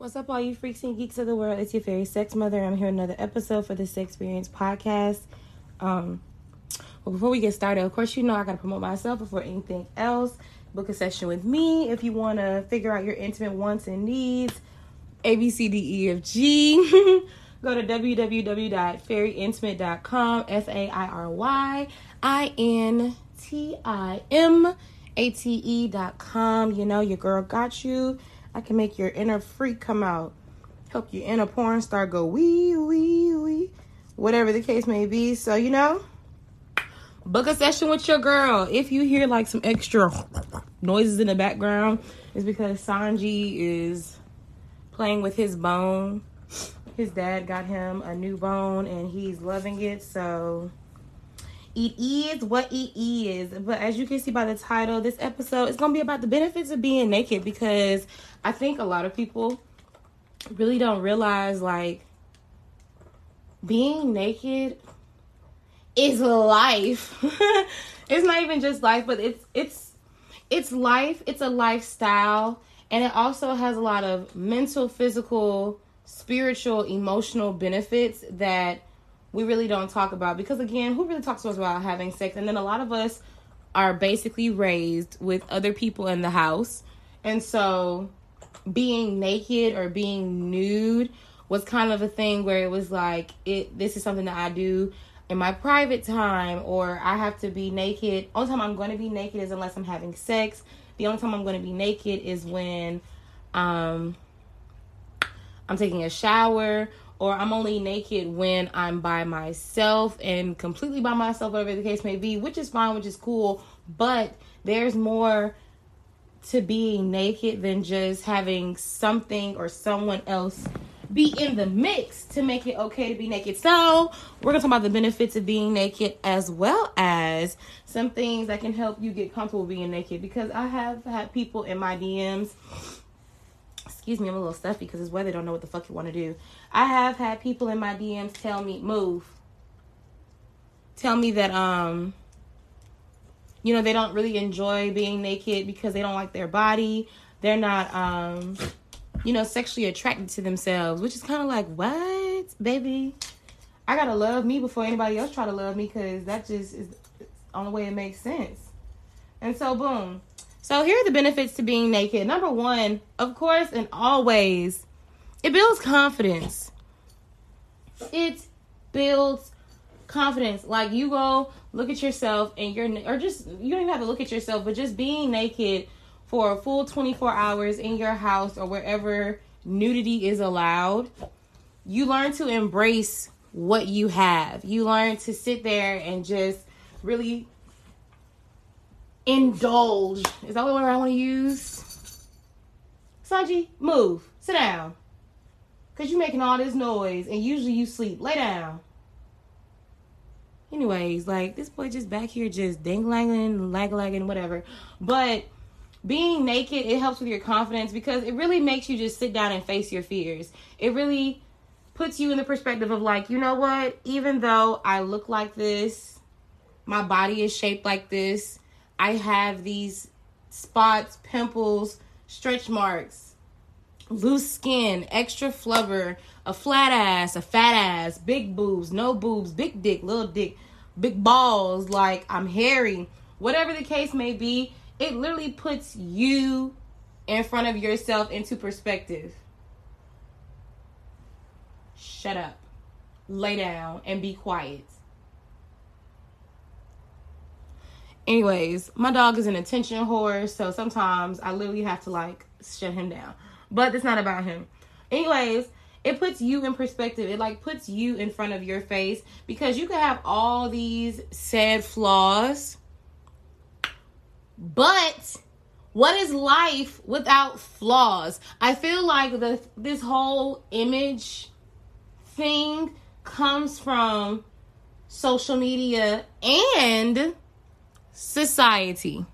What's up, all you freaks and geeks of the world? It's your fairy sex mother. I'm here another episode for the Sex Experience podcast. Um, well, before we get started, of course, you know I gotta promote myself before anything else. Book a session with me if you want to figure out your intimate wants and needs. A B C D E F G. Go to www.fairyintimate.com. F A I R Y I N T I M A T E.com. You know, your girl got you. I can make your inner freak come out, help your inner porn star go wee, wee, wee, whatever the case may be. So, you know, book a session with your girl. If you hear like some extra noises in the background, it's because Sanji is playing with his bone. His dad got him a new bone and he's loving it. So, it is what it is. But as you can see by the title, this episode is going to be about the benefits of being naked because I think a lot of people really don't realize like being naked is life. it's not even just life, but it's it's it's life, it's a lifestyle, and it also has a lot of mental, physical, spiritual, emotional benefits that we really don't talk about because again, who really talks to us about having sex? And then a lot of us are basically raised with other people in the house. And so being naked or being nude was kind of a thing where it was like it this is something that I do in my private time or I have to be naked. Only time I'm going to be naked is unless I'm having sex. The only time I'm going to be naked is when um I'm taking a shower or I'm only naked when I'm by myself and completely by myself, whatever the case may be, which is fine, which is cool. But there's more to being naked than just having something or someone else be in the mix to make it okay to be naked. So, we're gonna talk about the benefits of being naked as well as some things that can help you get comfortable being naked because I have had people in my DMs excuse me, I'm a little stuffy because it's weather. They don't know what the fuck you want to do. I have had people in my DMs tell me move. Tell me that um, you know, they don't really enjoy being naked because they don't like their body. They're not um, you know, sexually attracted to themselves, which is kind of like what, baby. I gotta love me before anybody else try to love me because that just is the only way it makes sense. And so, boom. So here are the benefits to being naked. Number one, of course, and always, it builds confidence. It builds confidence. Like you go look at yourself and you're, or just you don't even have to look at yourself, but just being naked for a full 24 hours in your house or wherever nudity is allowed, you learn to embrace what you have. You learn to sit there and just really indulge. Is that what word I want to use? Sanji, move. Sit down. Because you're making all this noise and usually you sleep. Lay down. Anyways, like this boy just back here just dangling, lag lagging, whatever. But being naked, it helps with your confidence because it really makes you just sit down and face your fears. It really puts you in the perspective of like, you know what? Even though I look like this, my body is shaped like this, I have these spots, pimples, stretch marks, loose skin, extra flubber, a flat ass, a fat ass, big boobs, no boobs, big dick, little dick, big balls, like I'm hairy. Whatever the case may be, it literally puts you in front of yourself into perspective. Shut up, lay down, and be quiet. Anyways, my dog is an attention whore, so sometimes I literally have to like shut him down. But it's not about him. Anyways, it puts you in perspective. It like puts you in front of your face because you can have all these sad flaws. But what is life without flaws? I feel like the this whole image thing comes from social media and society.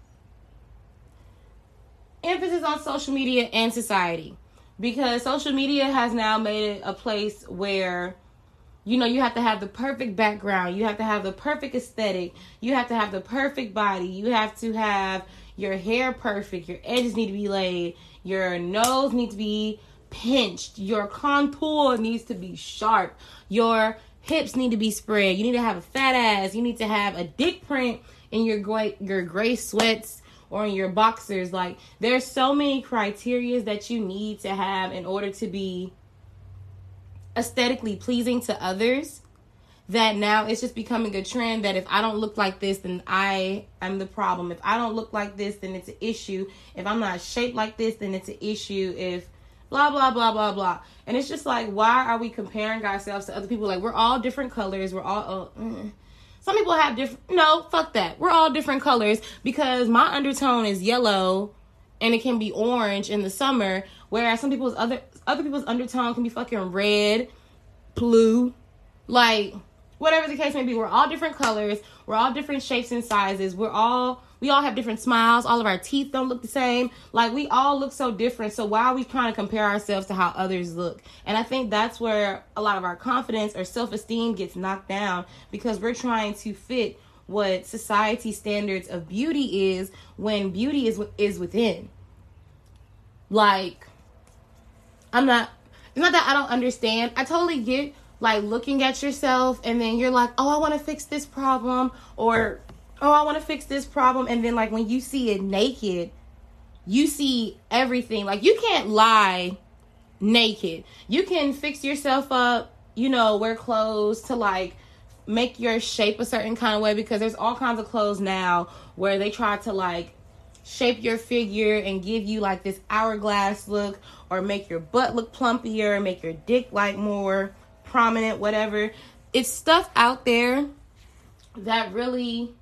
Emphasis on social media and society. Because social media has now made it a place where, you know, you have to have the perfect background, you have to have the perfect aesthetic, you have to have the perfect body, you have to have your hair perfect, your edges need to be laid, your nose needs to be pinched. Your contour needs to be sharp. Your hips need to be spread. You need to have a fat ass. You need to have a dick print in your gray, your gray sweats or in your boxers. Like there's so many criterias that you need to have in order to be aesthetically pleasing to others that now it's just becoming a trend that if I don't look like this, then I am the problem. If I don't look like this, then it's an issue. If I'm not shaped like this, then it's an issue. If blah blah blah blah blah, and it's just like, why are we comparing ourselves to other people? Like we're all different colors. We're all. Uh, mm. Some people have different. No, fuck that. We're all different colors because my undertone is yellow, and it can be orange in the summer. Whereas some people's other other people's undertone can be fucking red, blue, like whatever the case may be, we're all different colors, we're all different shapes and sizes, we're all we all have different smiles, all of our teeth don't look the same. Like we all look so different. So why are we trying to compare ourselves to how others look? And I think that's where a lot of our confidence or self-esteem gets knocked down because we're trying to fit what society standards of beauty is when beauty is is within. Like I'm not it's not that I don't understand. I totally get like looking at yourself and then you're like, oh, I want to fix this problem or oh, I want to fix this problem. And then like when you see it naked, you see everything. Like you can't lie naked. You can fix yourself up, you know, wear clothes to like make your shape a certain kind of way because there's all kinds of clothes now where they try to like shape your figure and give you like this hourglass look or make your butt look plumpier, make your dick like more prominent, whatever. It's stuff out there that really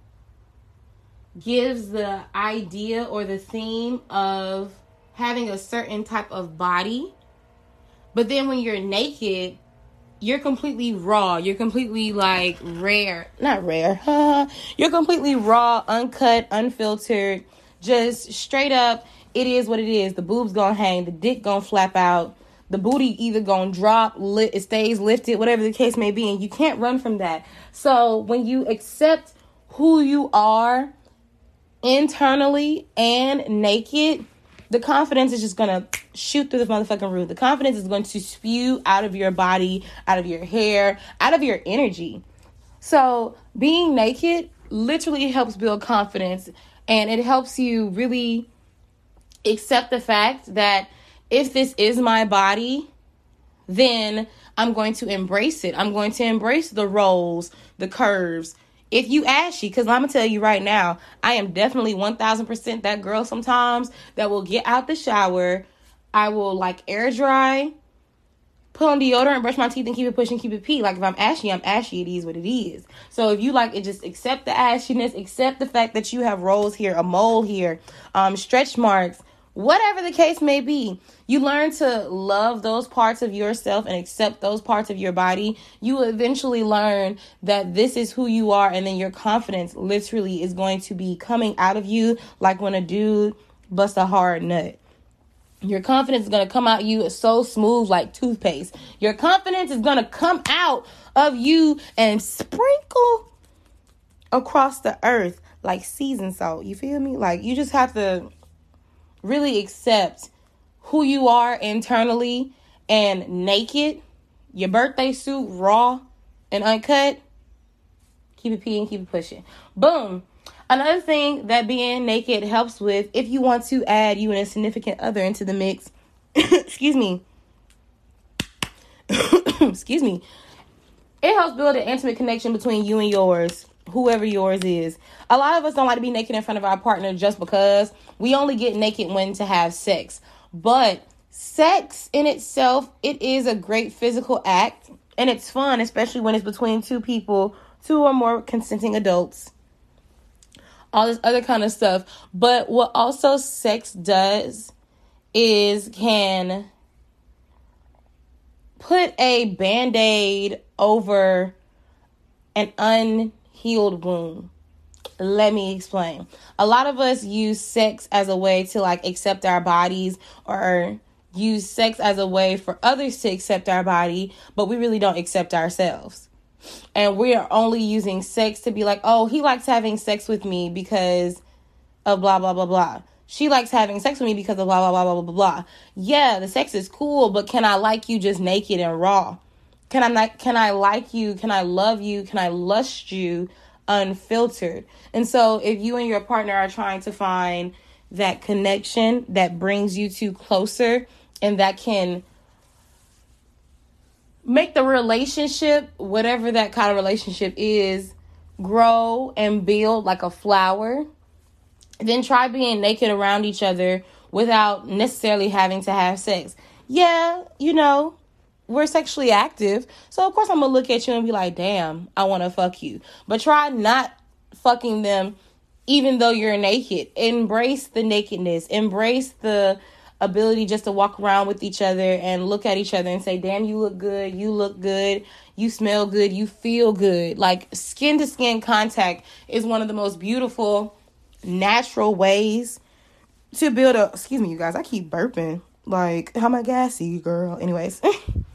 gives the idea or the theme of having a certain type of body. But then when you're naked, you're completely raw. You're completely like rare. Not rare. you're completely raw, uncut, unfiltered, just straight up. It is what it is. The boobs gonna hang, the dick gonna flap out the booty either gonna drop, lit, it stays lifted, whatever the case may be, and you can't run from that. So when you accept who you are internally and naked, the confidence is just gonna shoot through the motherfucking roof. The confidence is going to spew out of your body, out of your hair, out of your energy. So being naked literally helps build confidence and it helps you really accept the fact that if this is my body, then I'm going to embrace it. I'm going to embrace the rolls, the curves. If you ashy, because I'm gonna tell you right now, I am definitely 1000% that girl sometimes that will get out the shower. I will like air dry, put on deodorant, brush my teeth, and keep it pushing, keep it pee. Like if I'm ashy, I'm ashy. It is what it is. So if you like it, just accept the ashiness, accept the fact that you have rolls here, a mole here, um, stretch marks, whatever the case may be, you learn to love those parts of yourself and accept those parts of your body. You eventually learn that this is who you are, and then your confidence literally is going to be coming out of you like when a dude busts a hard nut. Your confidence is going to come out of you so smooth like toothpaste. Your confidence is going to come out of you and sprinkle across the earth like seasoned salt. You feel me? Like you just have to really accept who you are internally and naked, your birthday suit raw and uncut, keep it peeing, keep it pushing. Boom. Another thing that being naked helps with, if you want to add you and a significant other into the mix, excuse me, excuse me, it helps build an intimate connection between you and yours whoever yours is. A lot of us don't like to be naked in front of our partner just because we only get naked when to have sex. But sex in itself, it is a great physical act and it's fun, especially when it's between two people, two or more consenting adults. All this other kind of stuff. But what also sex does is can put a band-aid over an un healed wound. Let me explain. A lot of us use sex as a way to like accept our bodies or use sex as a way for others to accept our body, but we really don't accept ourselves. And we are only using sex to be like, oh, he likes having sex with me because of blah, blah, blah, blah. she likes having sex with me because of blah blah blah blah blah blah. Yeah, the sex is cool, but can I like you just naked and raw? Can I can I like you? Can I love you? Can I lust you unfiltered? And so if you and your partner are trying to find that connection that brings you two closer and that can make the relationship, whatever that kind of relationship is, grow and build like a flower then try being naked around each other without necessarily having to have sex. Yeah, you know, we're sexually active. So of course I'm gonna look at you and be like, damn, I wanna fuck you. But try not fucking them even though you're naked. Embrace the nakedness. Embrace the ability just to walk around with each other and look at each other and say, damn, you look good, you look good, you smell good, you feel good. Like skin to skin contact is one of the most beautiful natural ways to build a excuse me you guys i keep burping like how am i gassy girl anyways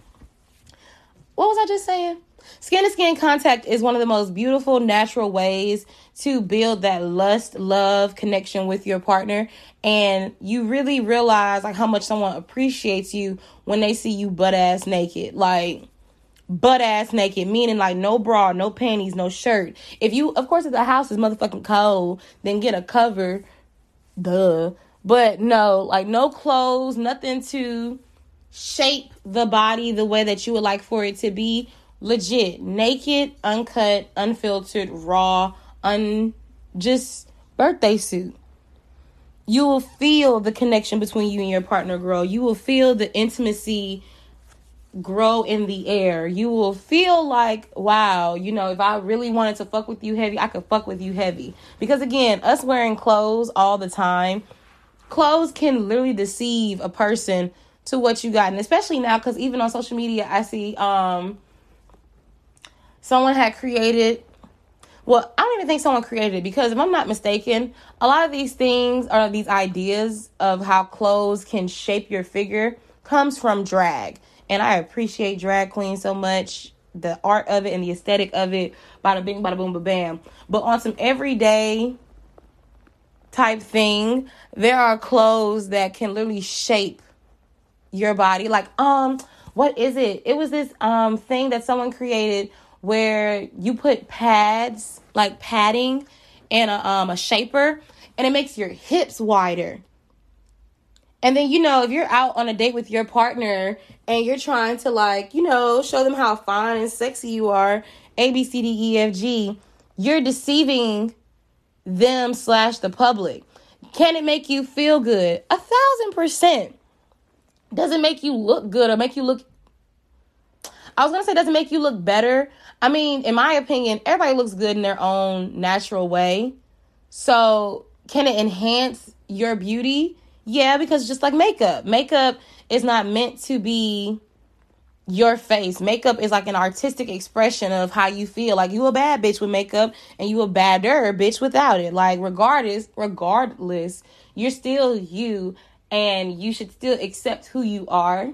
what was i just saying skin to skin contact is one of the most beautiful natural ways to build that lust love connection with your partner and you really realize like how much someone appreciates you when they see you butt ass naked like butt ass naked, meaning like no bra, no panties, no shirt. If you, of course, if the house is motherfucking cold, then get a cover. Duh. But no, like no clothes, nothing to shape the body the way that you would like for it to be. Legit, naked, uncut, unfiltered, raw, un just birthday suit. You will feel the connection between you and your partner grow. You will feel the intimacy grow in the air. You will feel like, wow, you know, if I really wanted to fuck with you heavy, I could fuck with you heavy. Because again, us wearing clothes all the time, clothes can literally deceive a person to what you got. And especially now, because even on social media, I see um someone had created well, I don't even think someone created it because if I'm not mistaken, a lot of these things or these ideas of how clothes can shape your figure comes from drag and I appreciate drag queen so much, the art of it and the aesthetic of it. Bada bing, bada boom, ba bam. But on some everyday type thing, there are clothes that can literally shape your body. Like, um, what is it? It was this um thing that someone created where you put pads, like padding, and a um a shaper, and it makes your hips wider. And then, you know, if you're out on a date with your partner and you're trying to, like, you know, show them how fine and sexy you are, A, B, C, D, E, F, G, you're deceiving them slash the public. Can it make you feel good? A thousand percent. Does it make you look good or make you look. I was to say, does it make you look better? I mean, in my opinion, everybody looks good in their own natural way. So, can it enhance your beauty? Yeah, because just like makeup, makeup is not meant to be your face. Makeup is like an artistic expression of how you feel. Like you a bad bitch with makeup and you a badder bitch without it. Like regardless, regardless, you're still you and you should still accept who you are.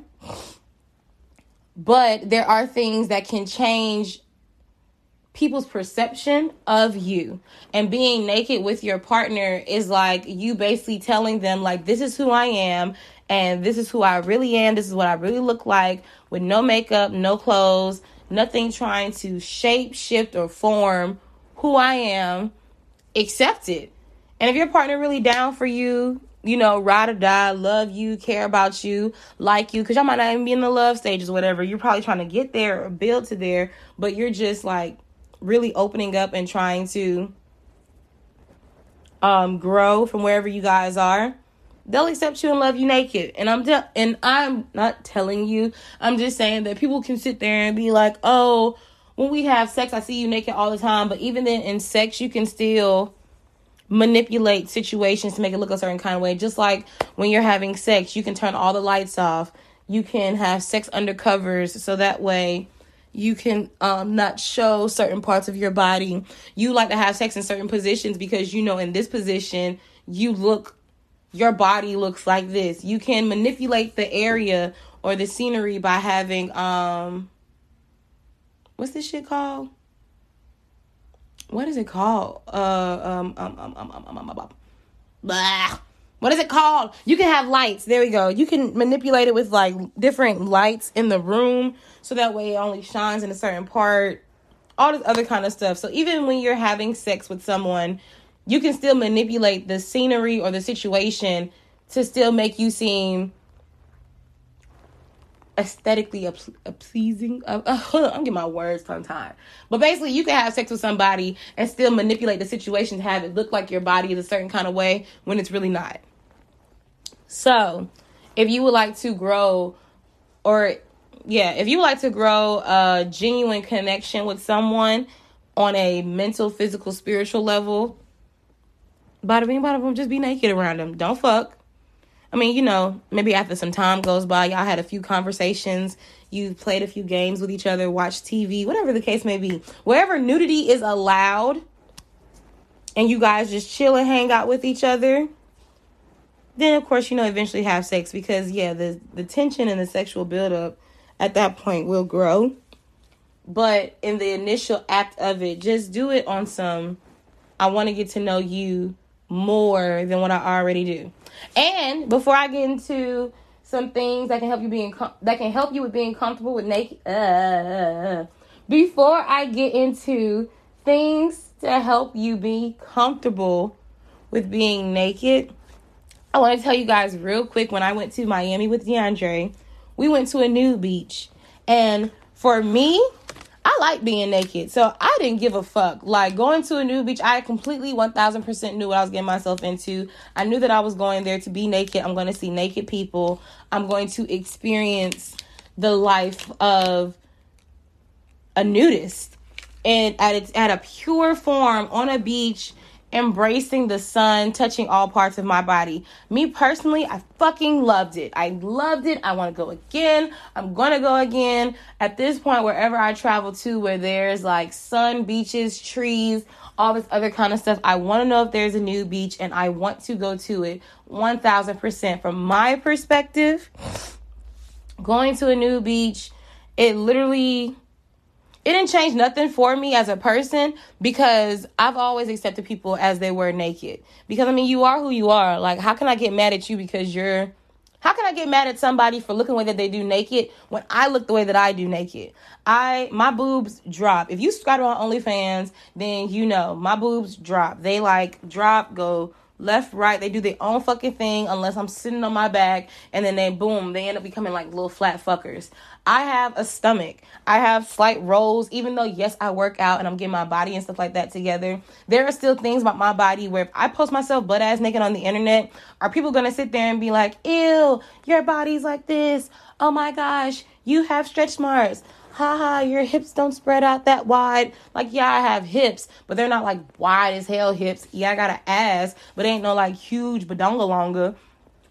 But there are things that can change people's perception of you. And being naked with your partner is like you basically telling them like this is who I am and this is who I really am. This is what I really look like with no makeup, no clothes, nothing trying to shape, shift or form who I am. Accept it. And if your partner really down for you, you know, ride or die, love you, care about you, like you, because y'all might not even be in the love stages, whatever. You're probably trying to get there or build to there, but you're just like really opening up and trying to um, grow from wherever you guys are, they'll accept you and love you naked. And I'm te- and I'm not telling you. I'm just saying that people can sit there and be like, "Oh, when we have sex, I see you naked all the time." But even then, in sex, you can still manipulate situations to make it look a certain kind of way. Just like when you're having sex, you can turn all the lights off. You can have sex under covers, so that way you can um, not show certain parts of your body. You like to have sex in certain positions because you know in this position you look your body looks like this. You can manipulate the area or the scenery by having um what's this shit called? What is it called? Uh um um um um um um, um, um, um blah. what is it called? You can have lights. There we go. You can manipulate it with like different lights in the room so that way it only shines in a certain part. All this other kind of stuff. So even when you're having sex with someone, you can still manipulate the scenery or the situation to still make you seem aesthetically pleasing. Uh, uh, I'm getting my words tied. But basically, you can have sex with somebody and still manipulate the situation to have it look like your body is a certain kind of way when it's really not. So, if you would like to grow, or yeah, if you would like to grow a genuine connection with someone on a mental, physical, spiritual level, bada bing, bada boom, just be naked around them. Don't fuck. I mean, you know, maybe after some time goes by, y'all had a few conversations, you played a few games with each other, watched TV, whatever the case may be. Wherever nudity is allowed, and you guys just chill and hang out with each other, then of course, you know, eventually have sex because yeah, the the tension and the sexual buildup at that point will grow. But in the initial act of it, just do it on some I want to get to know you more than what I already do. And before I get into some things that can help you being com- that can help you with being comfortable with naked. Uh, before I get into things to help you be comfortable with being naked, I want to tell you guys real quick. When I went to Miami with DeAndre, we went to a nude beach, and for me, I like being naked, so I didn't give a fuck. Like going to a new beach, I completely 1000% knew what I was getting myself into. I knew that I was going there to be naked. I'm going to see naked people. I'm going to experience the life of a nudist and at its at a pure form on a beach embracing the sun, touching all parts of my body. Me personally, I fucking loved it. I loved it. I want to go again. I'm going to go again. At this point, wherever I travel to, where there's like sun, beaches, trees, all this other kind of stuff, I want to know if there's a new beach and I want to go to it 1000%. From my perspective, going to a new beach, it literally it didn't change nothing for me as a person because I've always accepted people as they were naked. Because I mean, you are who you are. Like, how can I get mad at you because you're how can I get mad at somebody for looking the way that they do naked when I look the way that I do naked? I my boobs drop. If you subscribe my OnlyFans, then you know my boobs drop. They like drop, go left, right. They do their own fucking thing unless I'm sitting on my back and then they boom, they end up becoming like little flat fuckers. I have a stomach. I have slight rolls, even though, yes, I work out and I'm getting my body and stuff like that together. There are still things about my body where if I post myself butt ass naked on the internet, are people gonna sit there and be like, ew, your body's like this? Oh my gosh, you have stretch marks. Haha, your hips don't spread out that wide. Like, yeah, I have hips, but they're not like wide as hell hips. Yeah, I got an ass, but ain't no like huge badonga longa.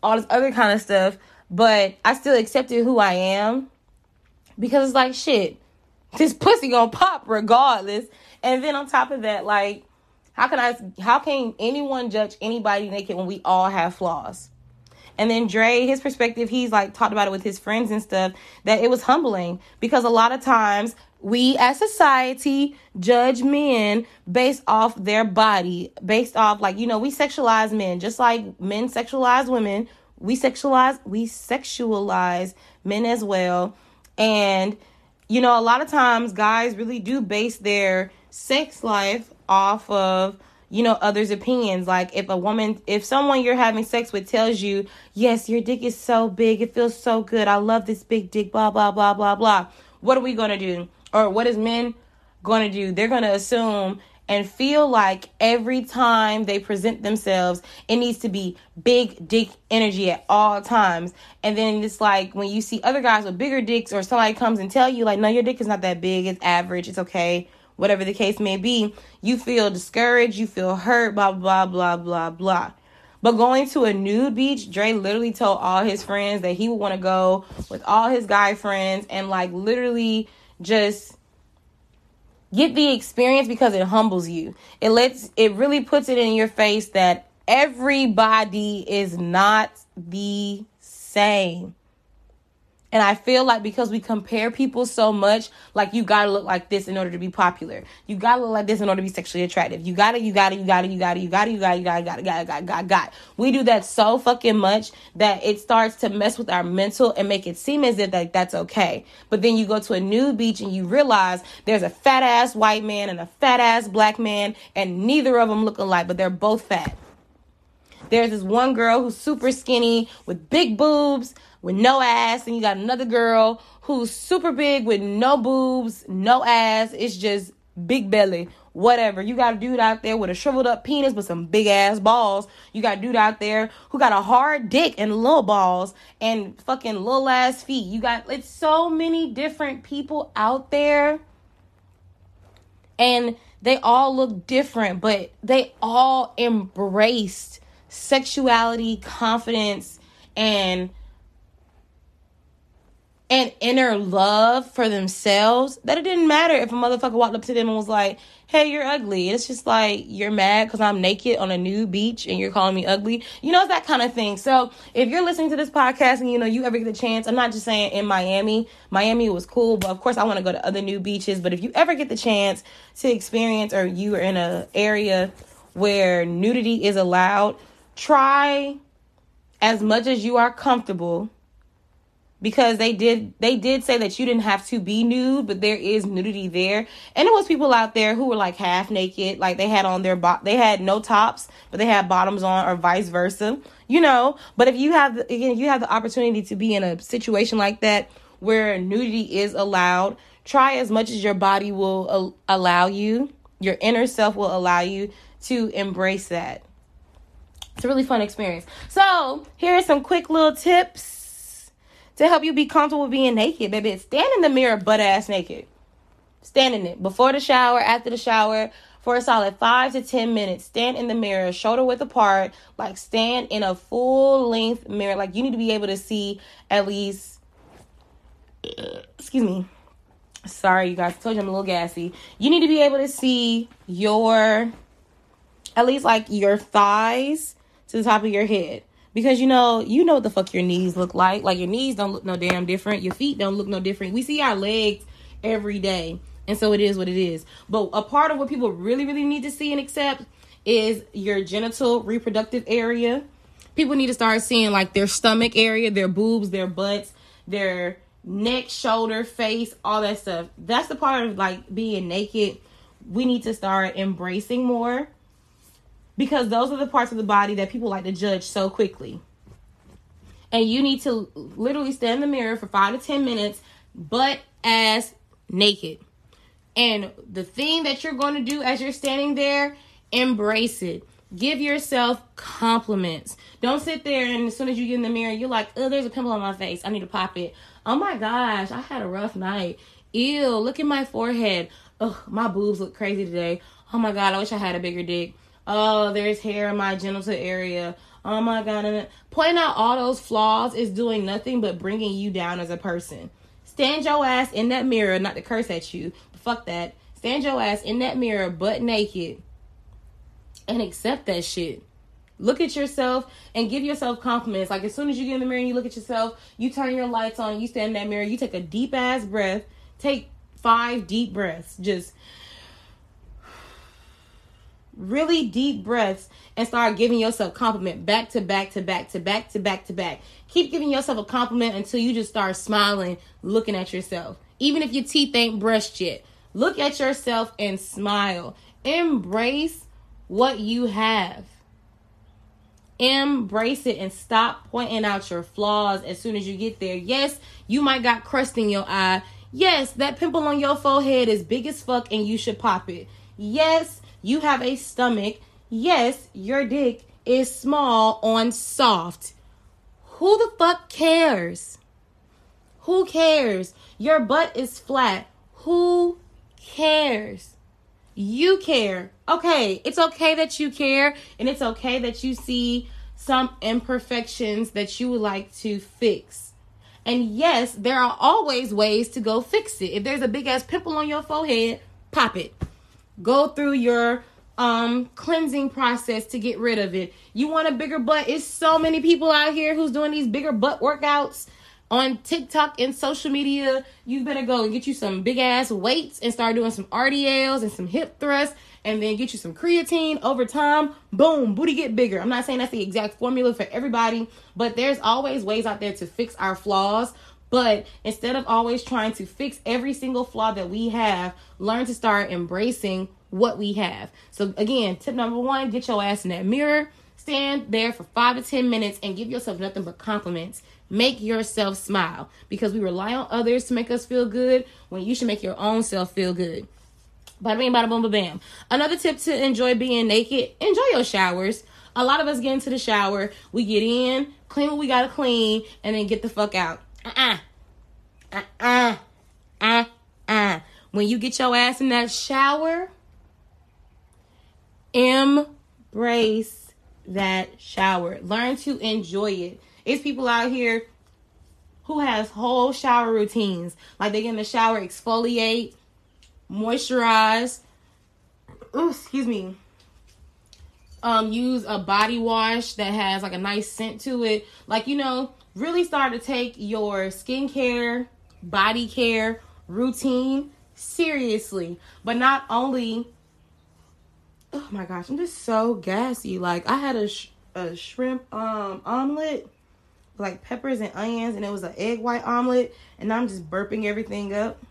All this other kind of stuff. But I still accepted who I am because it's like shit. This pussy gonna pop regardless. And then on top of that, like, how can I? How can anyone judge anybody naked when we all have flaws? And then Dre, his perspective, he's like talked about it with his friends and stuff, that it was humbling because a lot of times we as society judge men based off their body, based off like, you know, we sexualize men just like men sexualize women. We sexualize we sexualize men as well. And, you know, a lot of times guys really do base their sex life off of, you know, others' opinions. Like if a woman, if someone you're having sex with tells you, yes, your dick is so big, it feels so good, I love this big dick, blah, blah, blah, blah, blah. What are we going to do? Or what is men going to do? They're going to assume and feel like every time they present themselves, it needs to be big dick energy at all times. And then it's like when you see other guys with bigger dicks, or somebody comes and tell you like, no, your dick is not that big, it's average, it's okay, whatever the case may be, you feel discouraged, you feel hurt, blah blah blah blah blah. But going to a nude beach, Dre literally told all his friends that he would want to go with all his guy friends and like literally just get the experience because it humbles you. It lets it really puts it in your face that everybody is not the same. And I feel like because we compare people so much, like you gotta look like this in order to be popular. You gotta look like this in order to be sexually attractive. You gotta, you gotta, you gotta, you gotta, you gotta, you gotta, you gotta, gotta, gotta, gotta, gotta, gotta. We do that so fucking much that it starts to mess with our mental and make it seem as if like that's okay. But then you go to a new beach and you realize there's a fat ass white man and a fat ass black man, and neither of them look alike, but they're both fat. There's this one girl who's super skinny with big boobs, with no ass, and you got another girl who's super big with no boobs, no ass. It's just big belly, whatever. You got a dude out there with a shriveled up penis with some big ass balls. You got a dude out there who got a hard dick and little balls and fucking little ass feet. You got it's so many different people out there. And they all look different, but they all embraced sexuality, confidence, and and inner love for themselves that it didn't matter if a motherfucker walked up to them and was like, hey, you're ugly. It's just like, you're mad because I'm naked on a new beach and you're calling me ugly. You know, it's that kind of thing. So if you're listening to this podcast and you know, you ever get the chance, I'm not just saying in Miami, Miami was cool, but of course I want to go to other new beaches. But if you ever get the chance to experience or you are in a area where nudity is allowed, try as much as you are comfortable because they did they did say that you didn't have to be nude but there is nudity there. And it was people out there who were like half naked like they had on their bo- they had no tops but they had bottoms on or vice versa you know? But if you have again you have the opportunity to be in a situation like that where nudity is allowed try as much as your body will allow you your inner self will allow you to embrace that. It's a really fun experience. So here are some quick little tips to help you be comfortable being naked, baby. Stand in the mirror butt ass naked. Stand in it before the shower, after the shower, for a solid five to ten minutes. Stand in the mirror, shoulder width apart, like stand in a full length mirror. Like you need to be able to see at least, uh, excuse me. Sorry, you guys. I told you I'm a little gassy. You need to be able to see your, at least like your thighs to the top of your head because you know you know what the fuck your knees look like. Like your knees don't look no damn different. Your feet don't look no different. We see our legs every day. And so it is what it is. But a part of what people really really need to see and accept is your genital reproductive area. People need to start seeing like their stomach area their boobs their butts their neck shoulder face all that stuff. That's the part of like being naked. We need to start embracing more because those are the parts of the body that people like to judge so quickly. And you need to literally stand in the mirror for five to 10 minutes, butt ass naked. And the thing that you're going to do as you're standing there, embrace it. Give yourself compliments. Don't sit there and as soon as you get in the mirror, you're like, oh, there's a pimple on my face. I need to pop it. Oh my gosh, I had a rough night. Ew, look at my forehead. Ugh, my boobs look crazy today. Oh my god, I wish I had a bigger dick. Oh, there's hair in my genital area. Oh my god. Pointing out all those flaws is doing nothing but bringing you down as a person. Stand your ass in that mirror, not to curse at you, but fuck that. Stand your ass in that mirror, butt naked, and accept that shit. Look at yourself and give yourself compliments. Like as soon as you get in the mirror and you look at yourself, you turn your lights on, you stand in that mirror, you take a deep ass breath, take five deep breaths. Just really deep breaths and start giving yourself compliment back to back to back to back to back to back. Keep giving yourself a compliment until you just start smiling, looking at yourself. Even if your teeth ain't brushed yet, look at yourself and smile. Embrace what you have. Embrace it and stop pointing out your flaws as soon as you get there. Yes, you might got crust in your eye. Yes, that pimple on your forehead is big as fuck and you should pop it. Yes, you have a stomach. Yes, your dick is small on soft. Who the fuck cares? Who cares? Your butt is flat. Who cares? You care. Okay, it's okay that you care, and it's okay that you see some imperfections that you would like to fix. And yes, there are always ways to go fix it. If there's a big ass pimple on your forehead, pop it go through your um cleansing process to get rid of it. You want a bigger butt? It's so many people out here who's doing these bigger butt workouts on TikTok and social media, you better go and get you some big ass weights and start doing some RDLs and some hip thrusts and then get you some creatine over time. Boom, booty get bigger. I'm not saying that's the exact formula for everybody, but there's always ways out there to fix our flaws. But instead of always trying to fix every single flaw that we have, learn to start embracing what we have. So, again, tip number one get your ass in that mirror, stand there for five to 10 minutes, and give yourself nothing but compliments. Make yourself smile because we rely on others to make us feel good when you should make your own self feel good. Bada bing, bada boom, ba bam. Another tip to enjoy being naked: enjoy your showers. A lot of us get into the shower, we get in, clean what we gotta clean, and then get the fuck out. Uh uh-uh. uh. Uh uh. When you get your ass in that shower, embrace that shower. Learn to enjoy it. It's people out here who has whole shower routines. Like they get in the shower, exfoliate, moisturize. Ooh, excuse me. Um, use a body wash that has like a nice scent to it. Like, you know, really start to take your skincare, body care routine seriously. But not only oh my gosh, I'm just so gassy. Like I had a sh- a shrimp um omelet, like peppers and onions, and it was an egg white omelet, and I'm just burping everything up.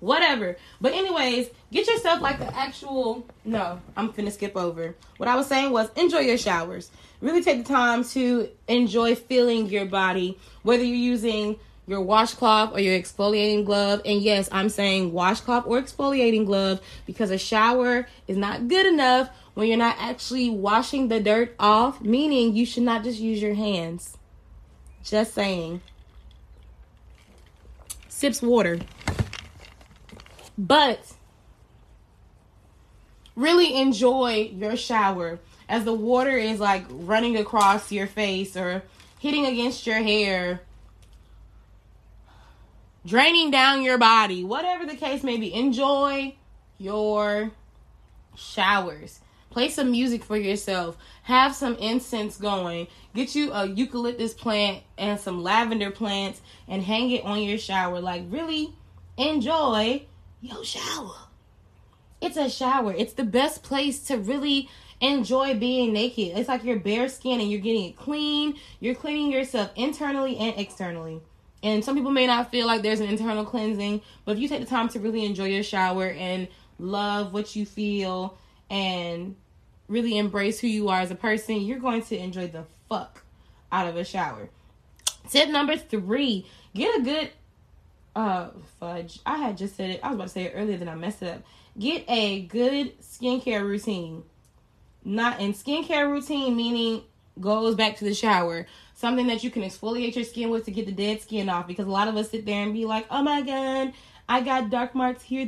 Whatever. But anyways, get yourself like the actual. No, I'm finna skip over. What I was saying was enjoy your showers. Really take the time to enjoy feeling your body, whether you're using your washcloth or your exfoliating glove. And yes, I'm saying washcloth or exfoliating glove because a shower is not good enough when you're not actually washing the dirt off, meaning you should not just use your hands. Just saying. Sips water. But really enjoy your shower as the water is like running across your face or hitting against your hair draining down your body, whatever the case may be. Enjoy your showers. Play some music for yourself. Have some incense going. Get you a eucalyptus plant and some lavender plants and hang it on your shower. Like, really enjoy your shower. It's a shower. It's the best place to really enjoy being naked. It's like your bare skin and you're getting it clean. You're cleaning yourself internally and externally. And some people may not feel like there's an internal cleansing, but if you take the time to really enjoy your shower and love what you feel and really embrace who you are as a person, you're going to enjoy the fuck out of a shower. Tip number three get a good uh fudge. I had just said it, I was about to say it earlier, then I messed it up. Get a good skincare routine. Not in skincare routine, meaning goes back to the shower something that you can exfoliate your skin with to get the dead skin off. Because a lot of us sit there and be like, oh my god, I got dark marks here.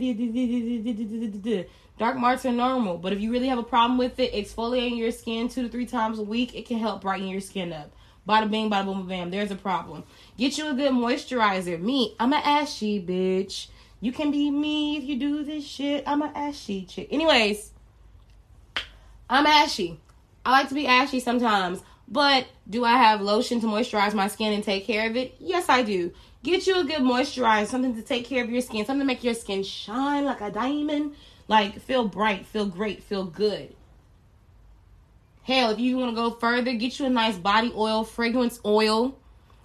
Dark marks are normal, but if you really have a problem with it, exfoliating your skin two to three times a week, it can help brighten your skin up. Bada bing, bada boom, bam. There's a problem. Get you a good moisturizer. Me, I'm an ashy bitch. You can be me if you do this shit. I'm an ashy chick. Anyways, I'm ashy. I like to be ashy sometimes. But do I have lotion to moisturize my skin and take care of it? Yes, I do. Get you a good moisturizer, something to take care of your skin, something to make your skin shine like a diamond, like feel bright, feel great, feel good. Hell, if you want to go further, get you a nice body oil, fragrance oil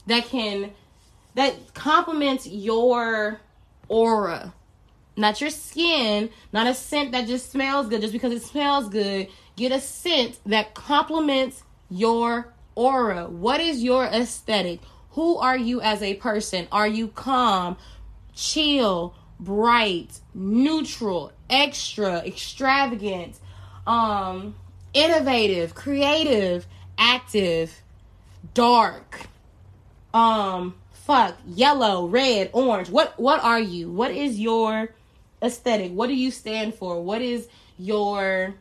that can that complements your aura. Not your skin, not a scent that just smells good just because it smells good. Get a scent that complements your aura? What is your aesthetic? Who are you as a person? Are you calm, chill, bright, neutral, extra, extravagant, um, innovative, creative, active, dark, um, fuck, yellow, red, orange. What what are you? What is your aesthetic? What do you stand for? What is your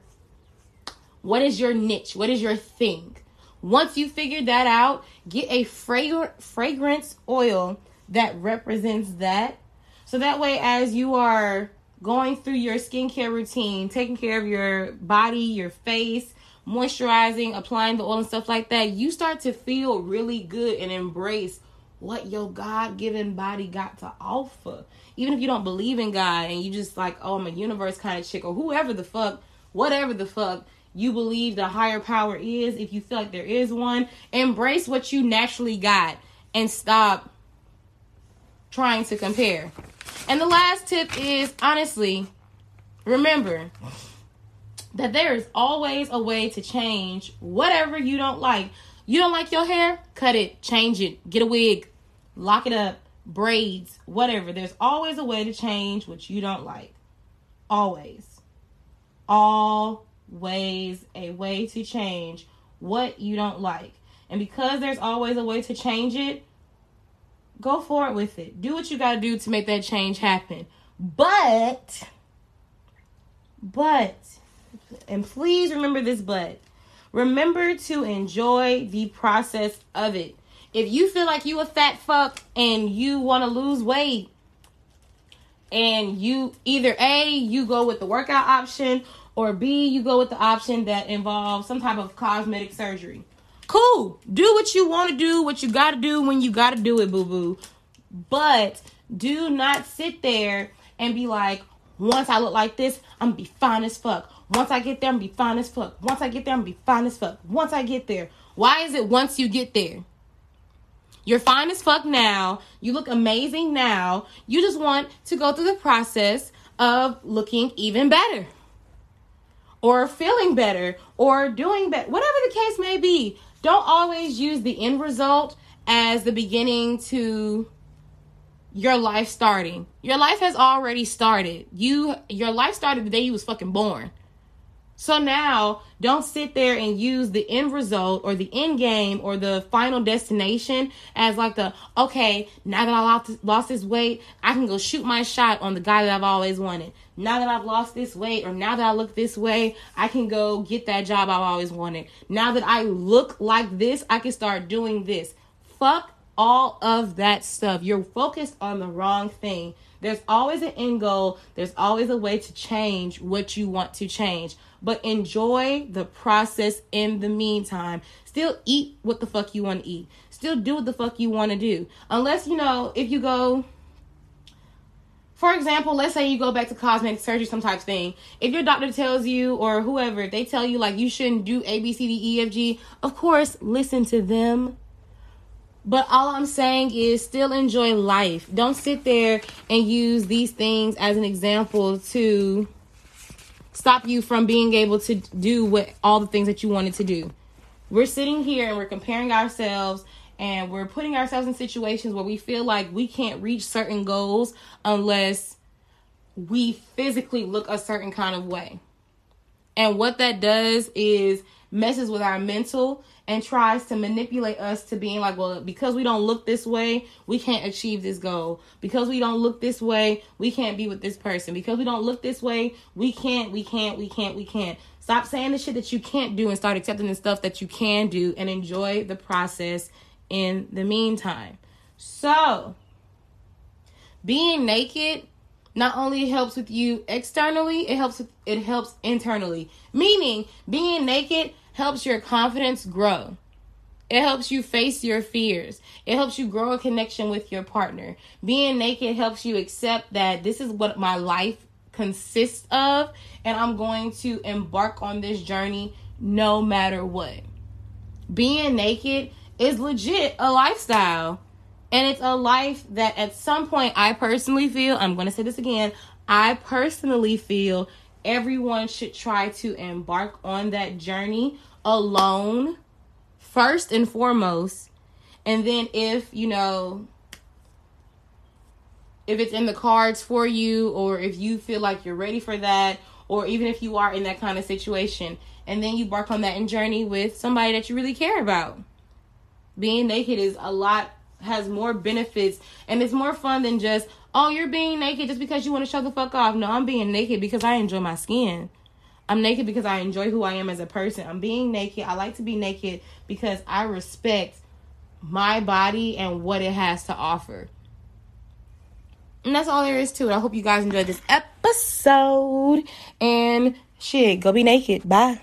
what is your niche? What is your thing? Once you figure that out, get a fragr- fragrance oil that represents that. So that way, as you are going through your skincare routine, taking care of your body, your face, moisturizing, applying the oil and stuff like that, you start to feel really good and embrace what your God given body got to offer. Even if you don't believe in God and you just like, oh, I'm a universe kind of chick or whoever the fuck, whatever the fuck you believe the higher power is, if you feel like there is one, embrace what you naturally got and stop trying to compare. And the last tip is honestly, remember that there is always a way to change whatever you don't like. You don't like your hair? Cut it, change it, get a wig, lock it up, braids, whatever. There's always a way to change what you don't like. Always. Always a way to change what you don't like. And because there's always a way to change it, go for it with it. Do what you got to do to make that change happen. But, but, and please remember this but. Remember to enjoy the process of it. If you feel like you a fat fuck and you want to lose weight, and you either A, you go with the workout option, or B, you go with the option that involves some type of cosmetic surgery. Cool. Do what you want to do, what you got to do when you got to do it, boo boo. But do not sit there and be like, once I look like this, I'm gonna be fine as fuck. Once I get there, I'm gonna be fine as fuck. Once I get there, I'm gonna be fine as fuck. Once I get there. Why is it once you get there? You're fine as fuck now. You look amazing now. You just want to go through the process of looking even better or feeling better or doing better, whatever the case may be. Don't always use the end result as the beginning to your life starting. Your life has already started. You your life started the day you was fucking born. So now, don't sit there and use the end result or the end game or the final destination as like the okay, now that I lost, lost this weight, I can go shoot my shot on the guy that I've always wanted. Now that I've lost this weight or now that I look this way, I can go get that job I've always wanted. Now that I look like this, I can start doing this. Fuck all of that stuff. You're focused on the wrong thing. There's always an end goal, there's always a way to change what you want to change but enjoy the process in the meantime. Still eat what the fuck you want to eat. Still do what the fuck you want to do. Unless, you know, if you go for example, let's say you go back to cosmetic surgery, some type of thing. If your doctor tells you, or whoever, they tell you like you shouldn't do A, B, C, D, E, F, G, of course, listen to them. But all I'm saying is still enjoy life. Don't sit there and use these things as an example to stop you from being able to do what all the things that you wanted to do. We're sitting here and we're comparing ourselves and we're putting ourselves in situations where we feel like we can't reach certain goals unless we physically look a certain kind of way. And what that does is messes with our mental and tries to manipulate us to being like, well, because we don't look this way, we can't achieve this goal. Because we don't look this way, we can't be with this person. Because we don't look this way, we can't, we can't, we can't, we can't. Stop saying the shit that you can't do and start accepting the stuff that you can do and enjoy the process in the meantime. So, being naked not only helps with you externally, it helps with, it helps internally. Meaning, being naked helps your confidence grow. It helps you face your fears. It helps you grow a connection with your partner. Being naked helps you accept that this is what my life consists of, and I'm going to embark on this journey no matter what. Being naked is legit a lifestyle. And it's a life that at some point I personally feel, I'm going to say this again, I personally feel everyone should try to embark on that journey alone first and foremost. And then if you know if it's in the cards for you or if you feel like you're ready for that or even if you are in that kind of situation and then you embark on that journey with somebody that you really care about. Being naked is a lot has more benefits and it's more fun than just oh you're being naked just because you want to show the fuck off. No i'm being naked because i enjoy my skin. I'm naked because i enjoy who i am as a person. I'm being naked. I like to be naked because i respect my body and what it has to offer. And that's all there is to it. I hope you guys enjoyed this episode. And shit go be naked. Bye